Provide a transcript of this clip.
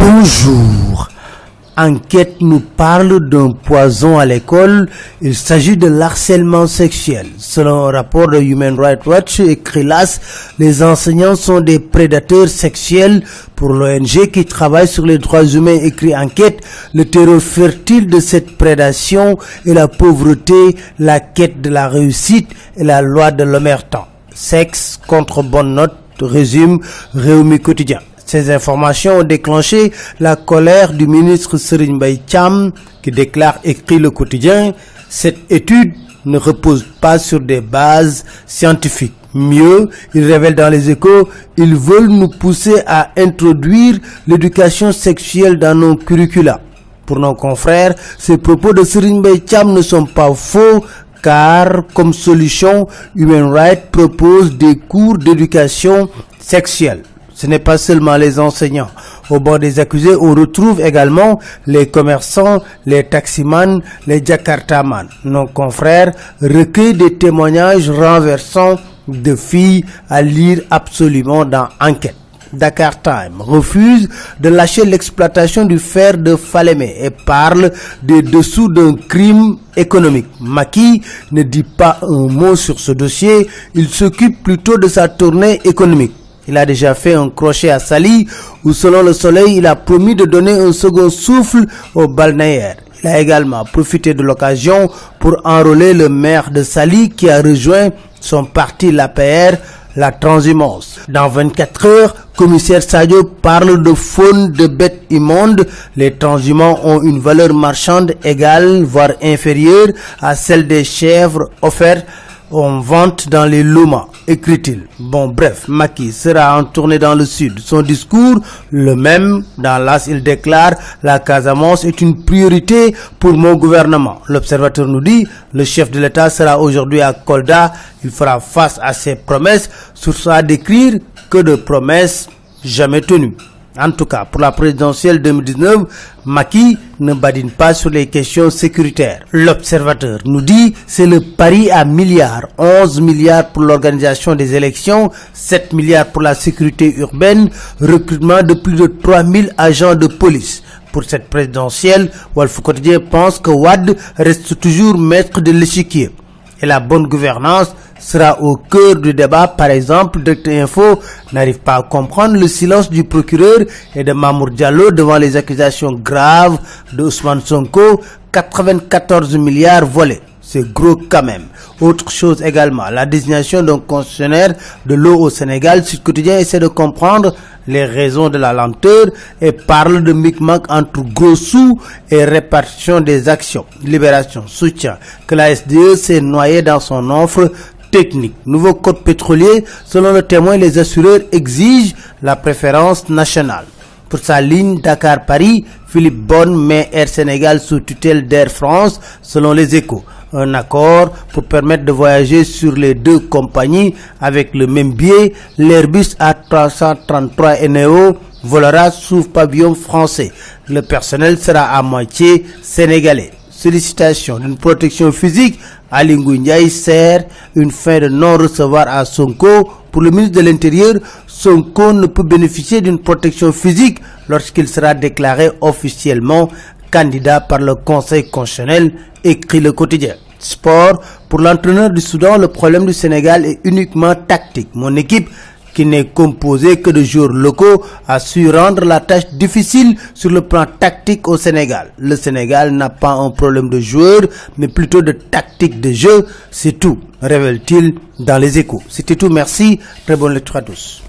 Bonjour. Enquête nous parle d'un poison à l'école. Il s'agit de l'harcèlement sexuel. Selon un rapport de Human Rights Watch et CRILAS, les enseignants sont des prédateurs sexuels. Pour l'ONG qui travaille sur les droits humains écrit enquête, le terreau fertile de cette prédation est la pauvreté, la quête de la réussite et la loi de l'omertan. Sexe contre bonne note, résume Réumi Quotidien. Ces informations ont déclenché la colère du ministre Serigne Cham qui déclare écrit le quotidien cette étude ne repose pas sur des bases scientifiques. Mieux, il révèle dans les échos, ils veulent nous pousser à introduire l'éducation sexuelle dans nos curricula. Pour nos confrères, ces propos de Serigne Cham ne sont pas faux car comme solution, Human Rights propose des cours d'éducation sexuelle. Ce n'est pas seulement les enseignants. Au bord des accusés, on retrouve également les commerçants, les taximans, les jakartamans. Nos confrères recueillent des témoignages renversants de filles à lire absolument dans Enquête. Dakar Time refuse de lâcher l'exploitation du fer de Falémé et parle des dessous d'un crime économique. Maki ne dit pas un mot sur ce dossier, il s'occupe plutôt de sa tournée économique. Il a déjà fait un crochet à Sali où selon le soleil, il a promis de donner un second souffle au balnéaire. Il a également profité de l'occasion pour enrôler le maire de Sali qui a rejoint son parti l'APR, la transhumance. Dans 24 heures, commissaire Sadio parle de faune de bêtes immondes. Les transhumants ont une valeur marchande égale, voire inférieure à celle des chèvres offertes en vente dans les Luma, écrit-il. Bon, bref, Maki sera en tournée dans le sud. Son discours, le même, dans l'As, il déclare la Casamance est une priorité pour mon gouvernement. L'observateur nous dit, le chef de l'État sera aujourd'hui à Kolda. Il fera face à ses promesses. Sur ça décrire que de promesses jamais tenues. En tout cas, pour la présidentielle 2019, Maki ne badine pas sur les questions sécuritaires. L'observateur nous dit c'est le pari à milliards. 11 milliards pour l'organisation des élections, 7 milliards pour la sécurité urbaine, recrutement de plus de 3000 agents de police. Pour cette présidentielle, Walfou Quotidien pense que Wad reste toujours maître de l'échiquier et la bonne gouvernance sera au cœur du débat. Par exemple, Dr Info n'arrive pas à comprendre le silence du procureur et de Mamour Diallo devant les accusations graves de Ousmane Sonko, 94 milliards volés. C'est gros quand même. Autre chose également, la désignation d'un concessionnaire de l'eau au Sénégal. Sud Quotidien essaie de comprendre les raisons de la lenteur et parle de micmac entre gros sous et répartition des actions. Libération soutient que la SDE s'est noyée dans son offre technique. Nouveau code pétrolier, selon le témoin, les assureurs exigent la préférence nationale. Pour sa ligne Dakar-Paris, Philippe Bonne met Air Sénégal sous tutelle d'Air France, selon les échos. Un accord pour permettre de voyager sur les deux compagnies avec le même billet. L'Airbus A333 NEO volera sous pavillon français. Le personnel sera à moitié sénégalais. Sollicitation d'une protection physique à Ndiaye sert une fin de non-recevoir à Sonko. Pour le ministre de l'Intérieur, Sonko ne peut bénéficier d'une protection physique lorsqu'il sera déclaré officiellement candidat par le Conseil constitutionnel, écrit le quotidien. Sport, pour l'entraîneur du Soudan, le problème du Sénégal est uniquement tactique. Mon équipe qui n'est composée que de joueurs locaux, a su rendre la tâche difficile sur le plan tactique au Sénégal. Le Sénégal n'a pas un problème de joueurs, mais plutôt de tactique de jeu. C'est tout, révèle-t-il dans les échos. C'était tout, merci. Très bonne lecture à tous.